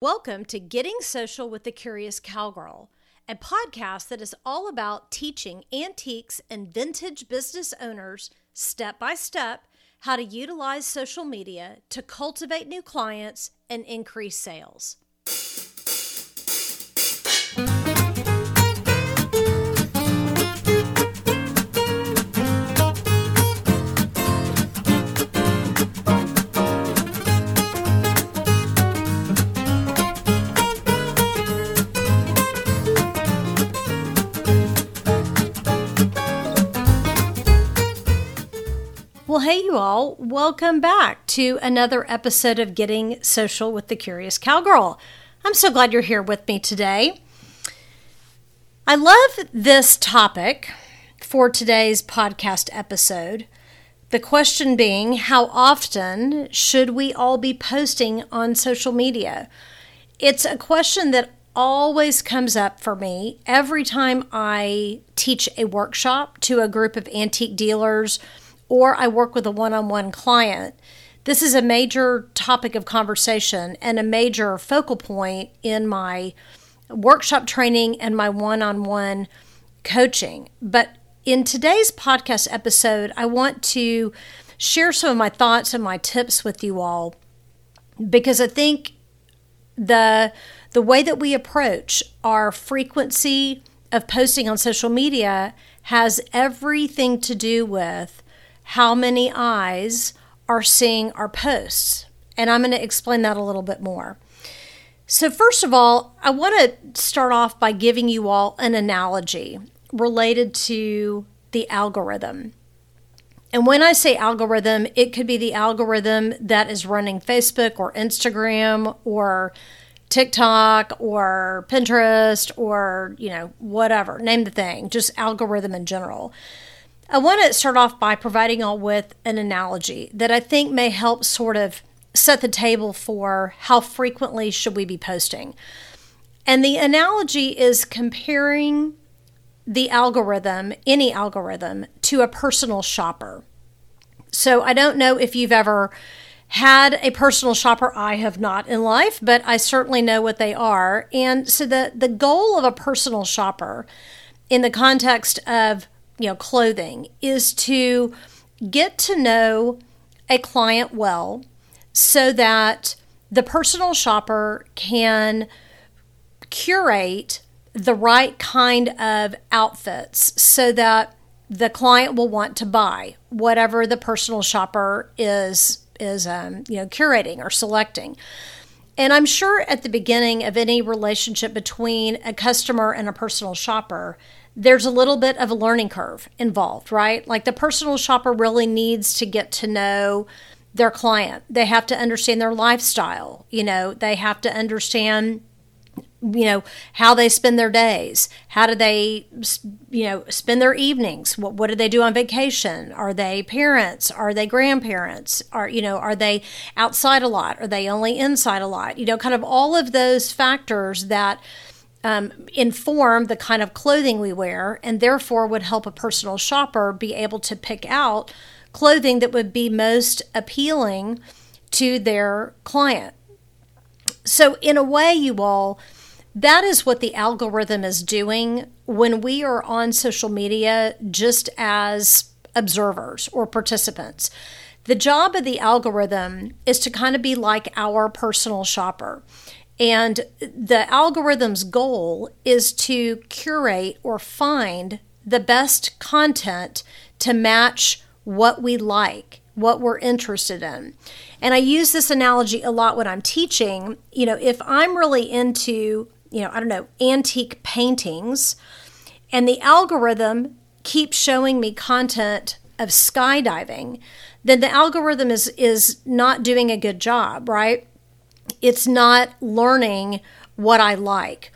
Welcome to Getting Social with the Curious Cowgirl, a podcast that is all about teaching antiques and vintage business owners step by step how to utilize social media to cultivate new clients and increase sales. Hey, you all. Welcome back to another episode of Getting Social with the Curious Cowgirl. I'm so glad you're here with me today. I love this topic for today's podcast episode. The question being, how often should we all be posting on social media? It's a question that always comes up for me every time I teach a workshop to a group of antique dealers or I work with a one on one client, this is a major topic of conversation and a major focal point in my workshop training and my one on one coaching. But in today's podcast episode, I want to share some of my thoughts and my tips with you all because I think the the way that we approach our frequency of posting on social media has everything to do with how many eyes are seeing our posts. And I'm going to explain that a little bit more. So, first of all, I want to start off by giving you all an analogy related to the algorithm. And when I say algorithm, it could be the algorithm that is running Facebook or Instagram or TikTok or Pinterest or, you know, whatever, name the thing, just algorithm in general. I want to start off by providing y'all with an analogy that I think may help sort of set the table for how frequently should we be posting. And the analogy is comparing the algorithm, any algorithm, to a personal shopper. So I don't know if you've ever had a personal shopper. I have not in life, but I certainly know what they are. And so the, the goal of a personal shopper in the context of you know clothing is to get to know a client well so that the personal shopper can curate the right kind of outfits so that the client will want to buy whatever the personal shopper is is um, you know curating or selecting. And i'm sure at the beginning of any relationship between a customer and a personal shopper there's a little bit of a learning curve involved, right? Like the personal shopper really needs to get to know their client. They have to understand their lifestyle. You know, they have to understand you know how they spend their days. How do they you know spend their evenings? What what do they do on vacation? Are they parents? Are they grandparents? Are you know are they outside a lot? Are they only inside a lot? You know kind of all of those factors that um, inform the kind of clothing we wear and therefore would help a personal shopper be able to pick out clothing that would be most appealing to their client. So, in a way, you all, that is what the algorithm is doing when we are on social media just as observers or participants. The job of the algorithm is to kind of be like our personal shopper. And the algorithm's goal is to curate or find the best content to match what we like, what we're interested in. And I use this analogy a lot when I'm teaching. You know, if I'm really into, you know, I don't know, antique paintings, and the algorithm keeps showing me content of skydiving, then the algorithm is is not doing a good job, right? It's not learning what I like.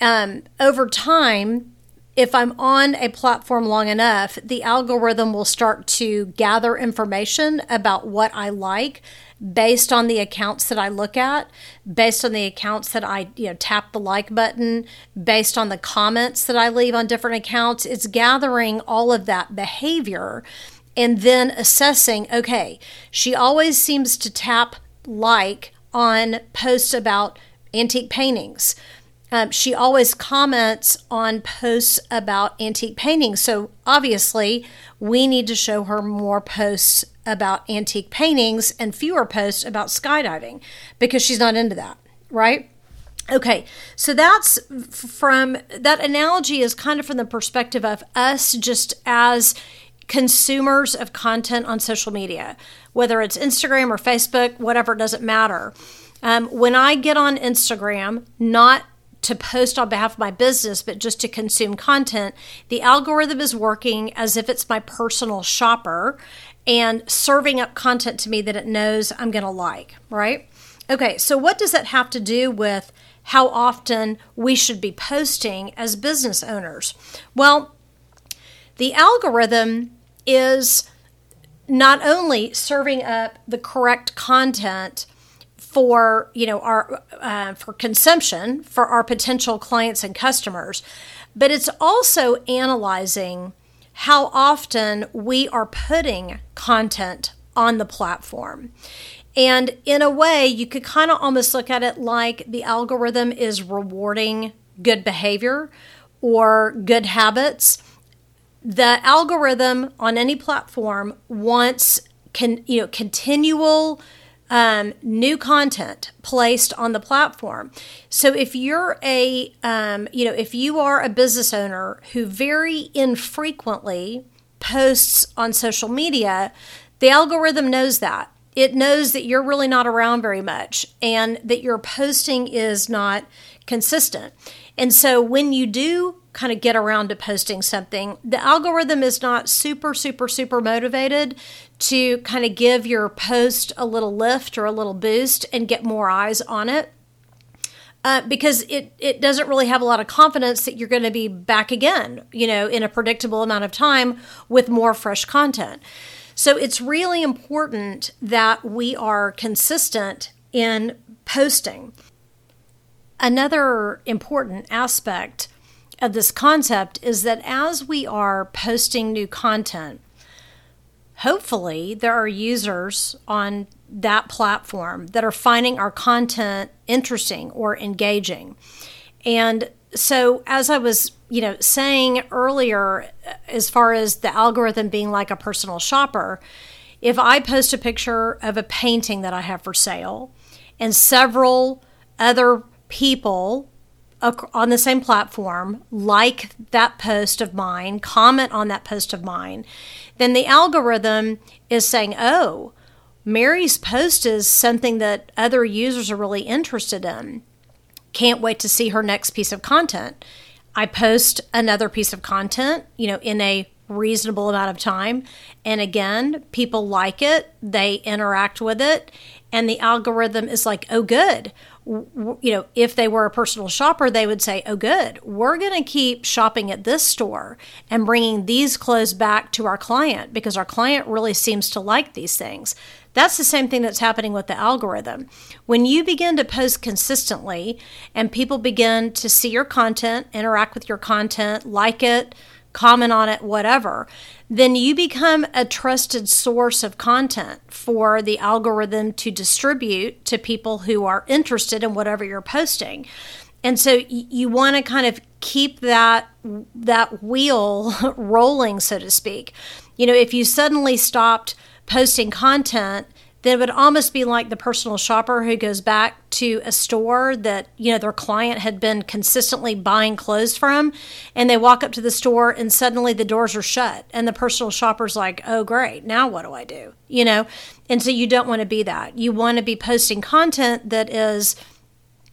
Um, over time, if I'm on a platform long enough, the algorithm will start to gather information about what I like based on the accounts that I look at, based on the accounts that I, you know, tap the like button, based on the comments that I leave on different accounts. It's gathering all of that behavior and then assessing, okay, she always seems to tap like on posts about antique paintings. Um, she always comments on posts about antique paintings. So obviously, we need to show her more posts about antique paintings and fewer posts about skydiving because she's not into that, right? Okay, so that's from that analogy is kind of from the perspective of us just as consumers of content on social media, whether it's Instagram or Facebook, whatever, doesn't matter. Um, when I get on Instagram, not to post on behalf of my business, but just to consume content, the algorithm is working as if it's my personal shopper and serving up content to me that it knows I'm going to like, right? Okay, so what does that have to do with how often we should be posting as business owners? Well, the algorithm is not only serving up the correct content for you know our uh, for consumption for our potential clients and customers but it's also analyzing how often we are putting content on the platform. And in a way you could kind of almost look at it like the algorithm is rewarding good behavior or good habits the algorithm on any platform wants can you know continual um, new content placed on the platform. So if you're a, um, you know, if you are a business owner who very infrequently posts on social media, the algorithm knows that. It knows that you're really not around very much and that your posting is not consistent. And so when you do kind of get around to posting something, the algorithm is not super, super, super motivated to kind of give your post a little lift or a little boost and get more eyes on it. Uh, because it, it doesn't really have a lot of confidence that you're going to be back again, you know, in a predictable amount of time with more fresh content. So it's really important that we are consistent in posting. Another important aspect of this concept is that as we are posting new content, hopefully there are users on that platform that are finding our content interesting or engaging. And so as I was, you know, saying earlier as far as the algorithm being like a personal shopper, if I post a picture of a painting that I have for sale and several other people on the same platform like that post of mine, comment on that post of mine, then the algorithm is saying, oh, Mary's post is something that other users are really interested in. Can't wait to see her next piece of content. I post another piece of content, you know, in a reasonable amount of time. And again, people like it, they interact with it, and the algorithm is like, oh, good you know, if they were a personal shopper, they would say, oh, good, we're going to keep shopping at this store and bringing these clothes back to our client because our client really seems to like these things. That's the same thing that's happening with the algorithm. When you begin to post consistently and people begin to see your content, interact with your content, like it, comment on it, whatever, then you become a trusted source of content for the algorithm to distribute to people who are interested in whatever you're posting. And so you want to kind of keep that that wheel rolling so to speak. You know, if you suddenly stopped posting content then it would almost be like the personal shopper who goes back to a store that you know their client had been consistently buying clothes from and they walk up to the store and suddenly the doors are shut and the personal shopper's like oh great now what do i do? You know? And so you don't want to be that. You want to be posting content that is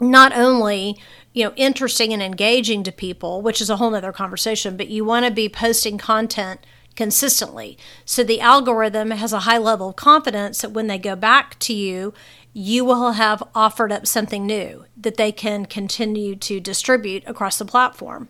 not only you know interesting and engaging to people which is a whole nother conversation but you want to be posting content consistently. So the algorithm has a high level of confidence that when they go back to you, you will have offered up something new that they can continue to distribute across the platform.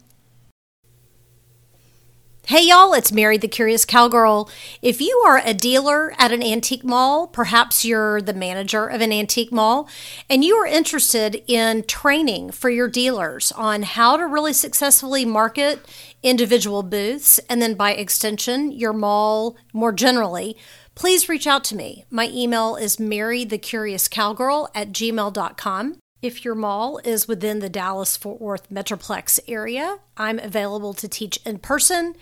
Hey y'all, it's Mary the Curious Cowgirl. If you are a dealer at an antique mall, perhaps you're the manager of an antique mall, and you are interested in training for your dealers on how to really successfully market individual booths and then by extension your mall more generally, please reach out to me. My email is Mary the Curious Cowgirl at gmail.com. If your mall is within the Dallas Fort Worth Metroplex area, I'm available to teach in person.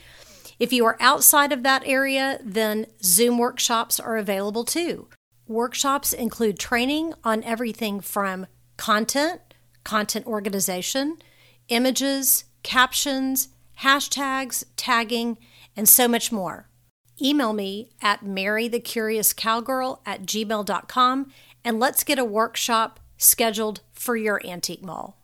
If you are outside of that area, then Zoom workshops are available too. Workshops include training on everything from content, content organization, images, captions, hashtags, tagging, and so much more. Email me at marythecuriouscowgirl at gmail.com and let's get a workshop scheduled for your antique mall.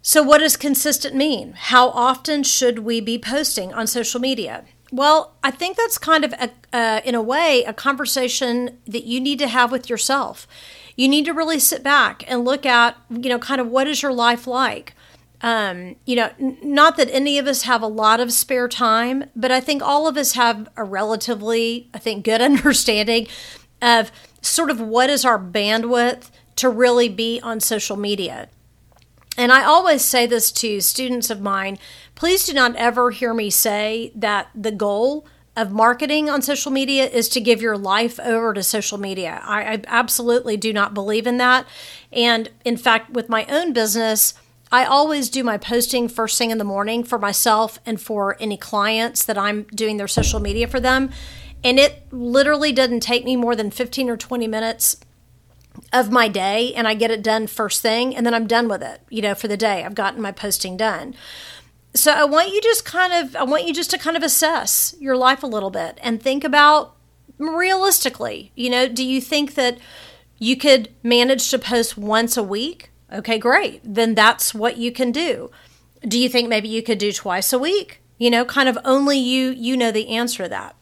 So, what does consistent mean? How often should we be posting on social media? Well, I think that's kind of, a, uh, in a way, a conversation that you need to have with yourself. You need to really sit back and look at, you know, kind of what is your life like? Um, you know, n- not that any of us have a lot of spare time, but I think all of us have a relatively, I think, good understanding of sort of what is our bandwidth to really be on social media. And I always say this to students of mine please do not ever hear me say that the goal of marketing on social media is to give your life over to social media. I, I, absolutely do not believe in that. And in fact, with my own business, I always do my posting first thing in the morning for myself and for any clients that I'm doing their social media for them. And it literally doesn't take me more than 15 or 20 minutes of my day and I get it done first thing and then I'm done with it, you know, for the day. I've gotten my posting done. So I want you just kind of I want you just to kind of assess your life a little bit and think about realistically, you know, do you think that you could manage to post once a week? Okay, great. Then that's what you can do. Do you think maybe you could do twice a week? You know, kind of only you you know the answer to that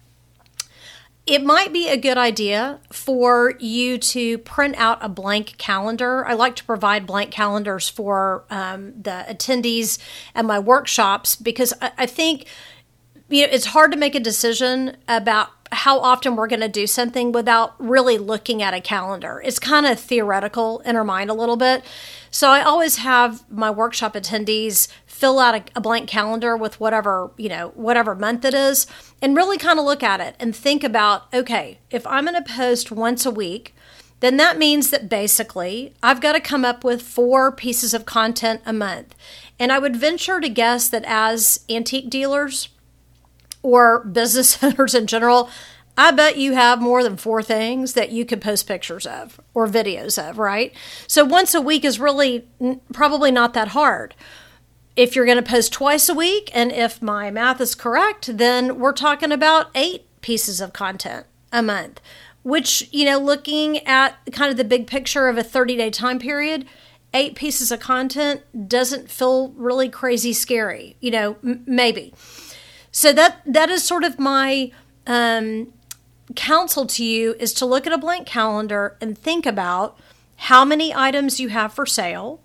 it might be a good idea for you to print out a blank calendar. I like to provide blank calendars for um, the attendees at my workshops because I, I think you know it's hard to make a decision about how often we're going to do something without really looking at a calendar. It's kind of theoretical in our mind a little bit. So I always have my workshop attendees fill out a, a, blank calendar with whatever, you know, whatever month it is, and really kind of look at it and think about okay, if I'm going to post once a week, then that means that basically I've got to come up with four pieces of content a month. And I would venture to guess that as antique dealers or business owners in general, I bet you have more than four things that you could post pictures of or videos of, right? So once a week is really probably not that hard. If you're going to post twice a week, and if my math is correct, then we're talking about eight pieces of content a month, which, you know, looking at kind of the big picture of a 30 day time period, eight pieces of content doesn't feel really crazy scary, you know, m- maybe. So that that is sort of my um, counsel to you is to look at a blank calendar and think about how many items you have for sale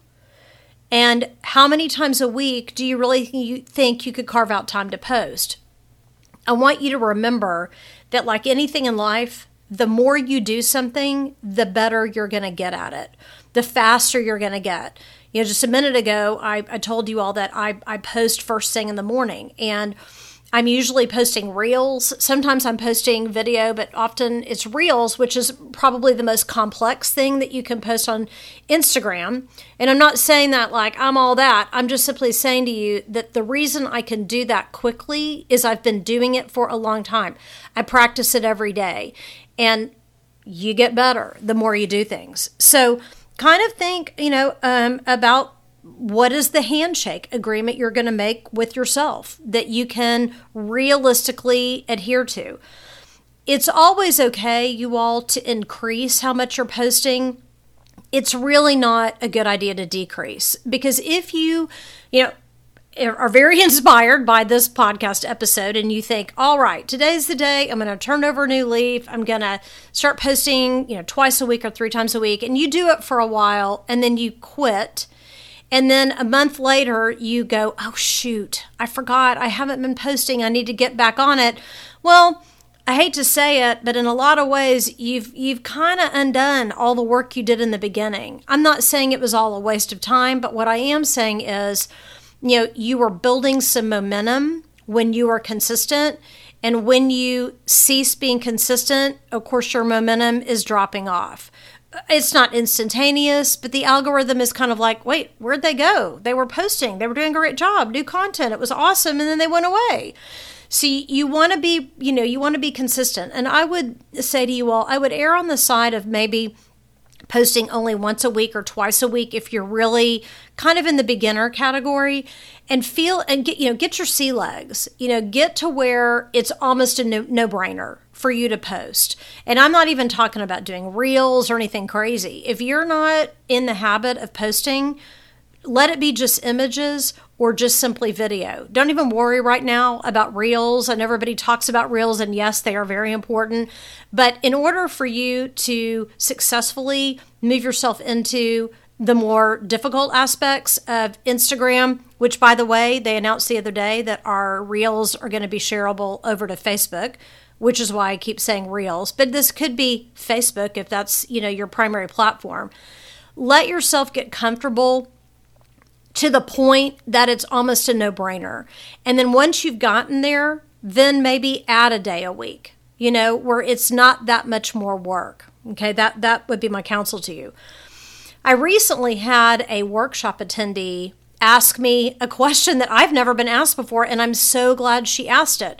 and how many times a week do you really think you could carve out time to post. I want you to remember that, like anything in life, the more you do something, the better you're going to get at it, the faster you're going to get. You know, just a minute ago, I, I told you all that I, I post first thing in the morning. And I'm usually posting reels. Sometimes I'm posting video, but often it's reels, which is probably the most complex thing that you can post on Instagram. And I'm not saying that like I'm all that. I'm just simply saying to you that the reason I can do that quickly is I've been doing it for a long time. I practice it every day. And you get better the more you do things. So kind of think, you know, um, about what is the handshake agreement you're going to make with yourself that you can realistically adhere to? It's always okay, you all, to increase how much you're posting. It's really not a good idea to decrease because if you, you know, are very inspired by this podcast episode and you think, all right, today's the day, I'm going to turn over a new leaf. I'm going to start posting, you know, twice a week or three times a week. And you do it for a while and then you quit and then a month later, you go, oh, shoot, I forgot. I haven't been posting. I need to get back on it. Well, I hate to say it, but in a lot of ways, you've you've kind of undone all the work you did in the beginning. I'm not saying it was all a waste of time, but what I am saying is, you know, you were building some momentum when you were consistent, and when you cease being consistent, of course, your momentum is dropping off it's not instantaneous, but the algorithm is kind of like, wait, where'd they go? They were posting, they were doing a great job, new content, it was awesome, and then they went away. So you want to be, you know, you want to be consistent. And I would say to you all, I would err on the side of maybe posting only once a week or twice a week if you're really kind of in the beginner category and feel and get you know get your sea legs you know get to where it's almost a no, no-brainer for you to post and i'm not even talking about doing reels or anything crazy if you're not in the habit of posting let it be just images or just simply video. Don't even worry right now about reels. And everybody talks about reels, and yes, they are very important. But in order for you to successfully move yourself into the more difficult aspects of Instagram, which by the way, they announced the other day that our reels are going to be shareable over to Facebook, which is why I keep saying reels, but this could be Facebook if that's, you know, your primary platform. Let yourself get comfortable to the point that it's almost a no brainer. And then once you've gotten there, then maybe add a day a week, you know, where it's not that much more work. Okay, that, that would be my counsel to you. I recently had a workshop attendee ask me a question that I've never been asked before, and I'm so glad she asked it.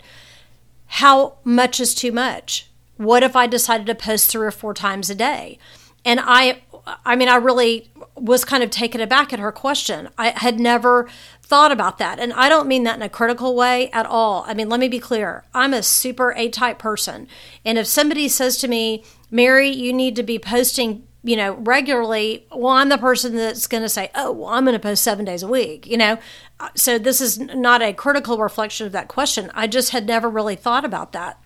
How much is too much? What if I decided to post three or four times a day? And I I mean, I really was kind of taken aback at her question. I had never thought about that. And I don't mean that in a critical way at all. I mean, let me be clear I'm a super A type person. And if somebody says to me, Mary, you need to be posting you know, regularly, well, I'm the person that's going to say, oh, well, I'm going to post seven days a week, you know. Uh, so this is not a critical reflection of that question. I just had never really thought about that.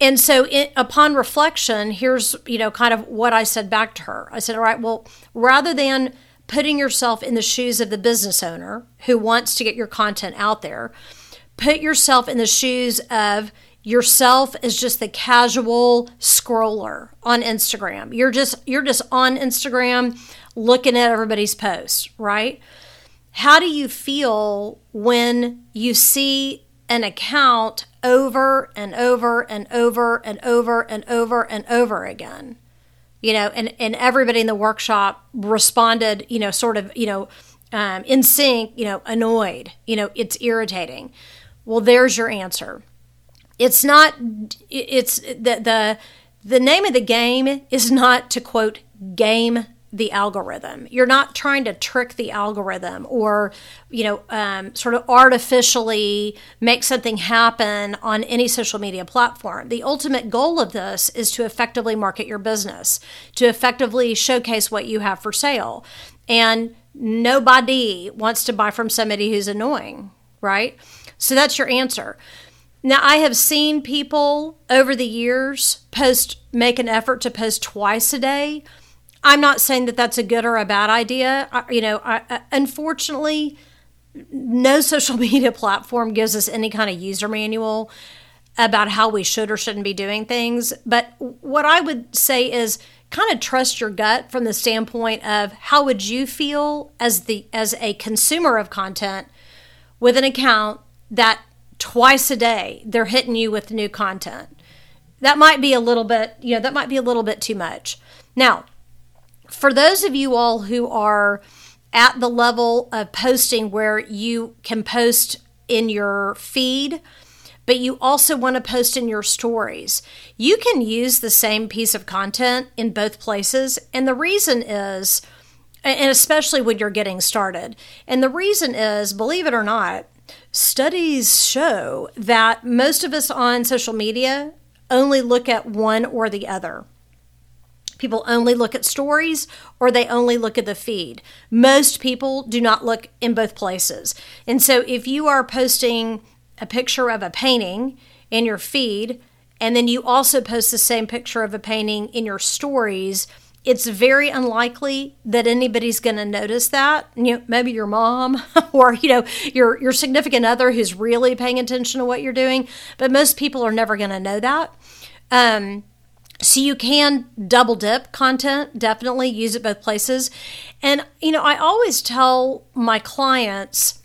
And so, upon reflection, here's you know kind of what I said back to her. I said, "All right, well, rather than putting yourself in the shoes of the business owner who wants to get your content out there, put yourself in the shoes of yourself as just the casual scroller on Instagram. You're just you're just on Instagram looking at everybody's posts, right? How do you feel when you see an account over and over and over and over and over and over again. You know, and, and everybody in the workshop responded, you know, sort of, you know, um, in sync, you know, annoyed, you know, it's irritating. Well, there's your answer. It's not, it's the, the, the name of the game is not to quote, game the algorithm. You're not trying to trick the algorithm or, you know, um, sort of artificially make something happen on any social media platform. The ultimate goal of this is to effectively market your business, to effectively showcase what you have for sale. And nobody wants to buy from somebody who's annoying, right? So that's your answer. Now, I have seen people over the years post, make an effort to post twice a day I'm not saying that that's a good or a bad idea. I, you know, I, unfortunately, no social media platform gives us any kind of user manual about how we should or shouldn't be doing things. But what I would say is kind of trust your gut from the standpoint of how would you feel as the as a consumer of content with an account that twice a day they're hitting you with new content. That might be a little bit, you know, that might be a little bit too much. Now, for those of you all who are at the level of posting where you can post in your feed, but you also want to post in your stories, you can use the same piece of content in both places. And the reason is, and especially when you're getting started, and the reason is, believe it or not, studies show that most of us on social media only look at one or the other people only look at stories or they only look at the feed. Most people do not look in both places. And so if you are posting a picture of a painting in your feed and then you also post the same picture of a painting in your stories, it's very unlikely that anybody's going to notice that. You know, maybe your mom or you know your your significant other who's really paying attention to what you're doing, but most people are never going to know that. Um, so you can double dip content, definitely use it both places. And, you know, I always tell my clients,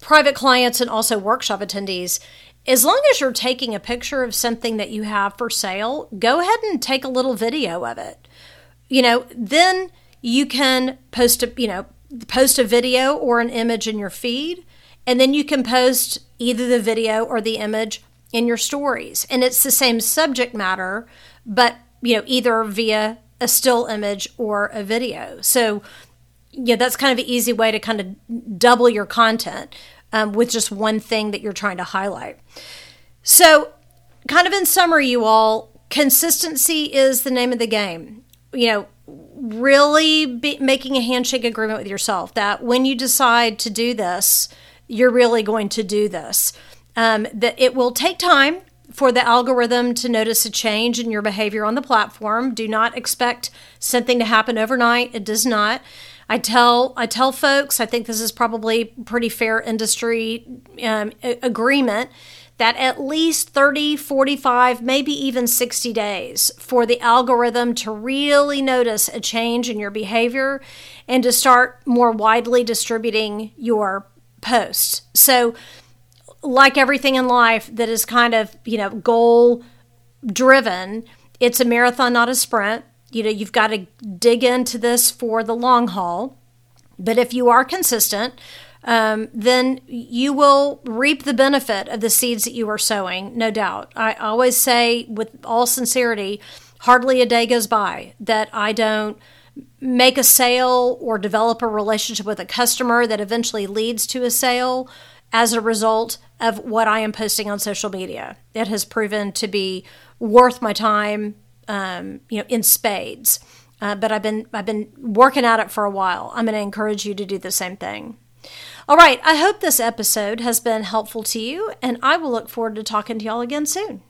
private clients, and also workshop attendees, as long as you're taking a picture of something that you have for sale, go ahead and take a little video of it. You know, then you can post a, you know, post a video or an image in your feed, and then you can post either the video or the image in your stories. And it's the same subject matter, but you know, either via a still image or a video. So, yeah, that's kind of an easy way to kind of double your content um, with just one thing that you're trying to highlight. So, kind of in summary, you all, consistency is the name of the game. You know, really be, making a handshake agreement with yourself that when you decide to do this, you're really going to do this. Um, that it will take time for the algorithm to notice a change in your behavior on the platform. Do not expect something to happen overnight. It does not. I tell I tell folks I think this is probably pretty fair industry um, agreement that at least 30, 45, maybe even 60 days for the algorithm to really notice a change in your behavior and to start more widely distributing your posts. So, like everything in life that is kind of, you know, goal driven, it's a marathon, not a sprint. You know, you've got to dig into this for the long haul. But if you are consistent, um, then you will reap the benefit of the seeds that you are sowing, no doubt. I always say, with all sincerity, hardly a day goes by that I don't make a sale or develop a relationship with a customer that eventually leads to a sale as a result of what I am posting on social media. It has proven to be worth my time, um, you know, in spades. Uh, but I've been I've been working at it for a while. I'm going to encourage you to do the same thing. All right, I hope this episode has been helpful to you, and I will look forward to talking to y'all again soon.